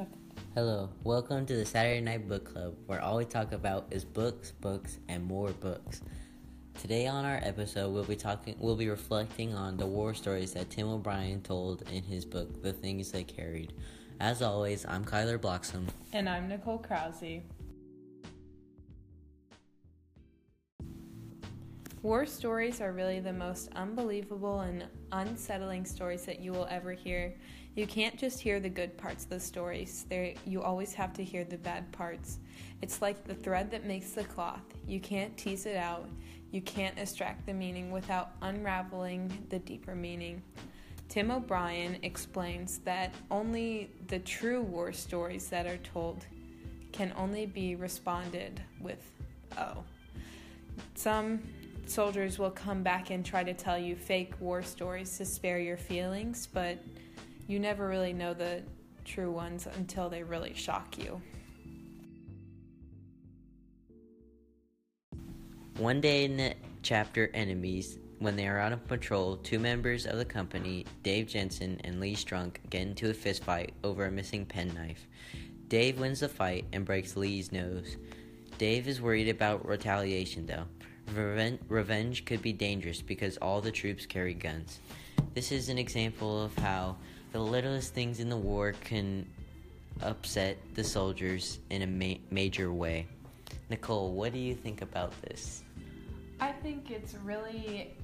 second. Hello, welcome to the Saturday Night Book Club, where all we talk about is books, books, and more books. Today on our episode, we'll be talking, we'll be reflecting on the war stories that Tim O'Brien told in his book, The Things They Carried. As always, I'm Kyler Bloxham. And I'm Nicole Krause. War stories are really the most unbelievable and unsettling stories that you will ever hear. You can't just hear the good parts of the stories. You always have to hear the bad parts. It's like the thread that makes the cloth. You can't tease it out. You can't extract the meaning without unraveling the deeper meaning. Tim O'Brien explains that only the true war stories that are told can only be responded with oh. Some soldiers will come back and try to tell you fake war stories to spare your feelings, but you never really know the true ones until they really shock you. One day in the chapter Enemies, when they are out on patrol, two members of the company, Dave Jensen and Lee Strunk, get into a fistfight over a missing penknife. Dave wins the fight and breaks Lee's nose. Dave is worried about retaliation though. Reven- revenge could be dangerous because all the troops carry guns. This is an example of how the littlest things in the war can upset the soldiers in a ma- major way. Nicole, what do you think about this? I think it's really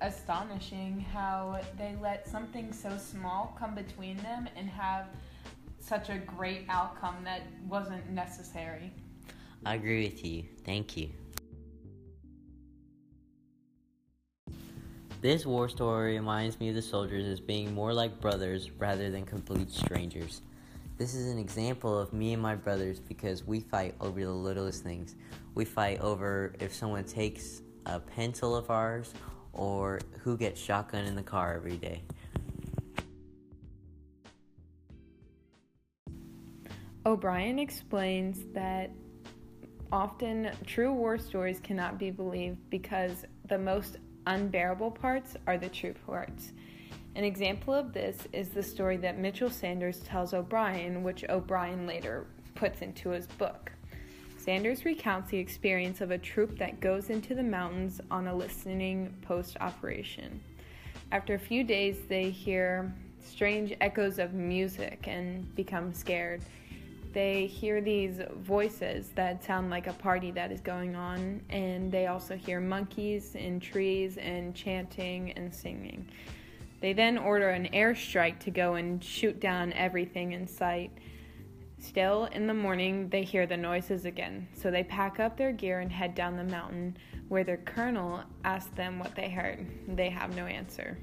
astonishing how they let something so small come between them and have such a great outcome that wasn't necessary. I agree with you. Thank you. This war story reminds me of the soldiers as being more like brothers rather than complete strangers. This is an example of me and my brothers because we fight over the littlest things. We fight over if someone takes a pencil of ours or who gets shotgun in the car every day. O'Brien explains that often true war stories cannot be believed because the most unbearable parts are the true parts. An example of this is the story that Mitchell Sanders tells O'Brien, which O'Brien later puts into his book. Sanders recounts the experience of a troop that goes into the mountains on a listening post operation. After a few days, they hear strange echoes of music and become scared they hear these voices that sound like a party that is going on, and they also hear monkeys in trees and chanting and singing. They then order an airstrike to go and shoot down everything in sight. Still, in the morning, they hear the noises again, so they pack up their gear and head down the mountain, where their colonel asks them what they heard. They have no answer.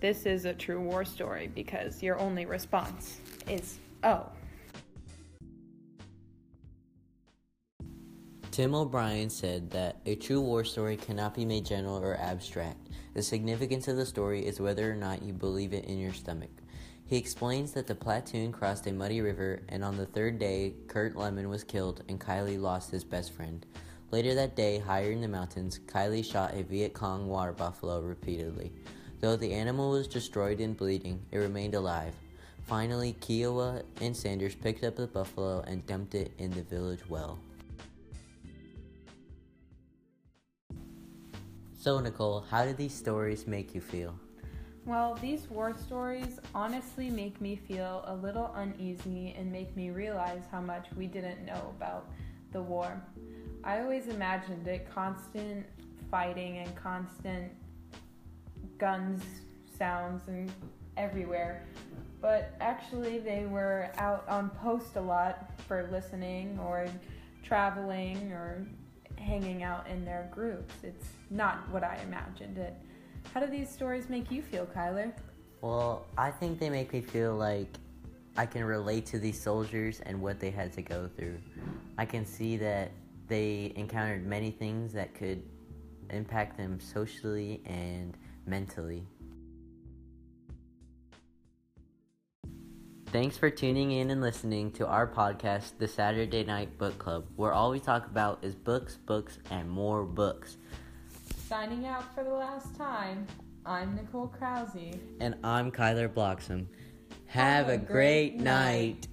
This is a true war story because your only response is, oh. Tim O'Brien said that a true war story cannot be made general or abstract. The significance of the story is whether or not you believe it in your stomach. He explains that the platoon crossed a muddy river, and on the third day, Curt Lemon was killed and Kiley lost his best friend. Later that day, higher in the mountains, Kiley shot a Viet Cong water buffalo repeatedly. Though the animal was destroyed and bleeding, it remained alive. Finally, Kiowa and Sanders picked up the buffalo and dumped it in the village well. So, Nicole, how did these stories make you feel? Well, these war stories honestly make me feel a little uneasy and make me realize how much we didn't know about the war. I always imagined it constant fighting and constant guns sounds and everywhere. But actually, they were out on post a lot for listening or traveling or hanging out in their groups. It's not what I imagined it. How do these stories make you feel, Kyler? Well, I think they make me feel like I can relate to these soldiers and what they had to go through. I can see that they encountered many things that could impact them socially and mentally. Thanks for tuning in and listening to our podcast, The Saturday Night Book Club, where all we talk about is books, books, and more books. Signing out for the last time, I'm Nicole Krause. And I'm Kyler Bloxham. Have, Have a, great, great night. night.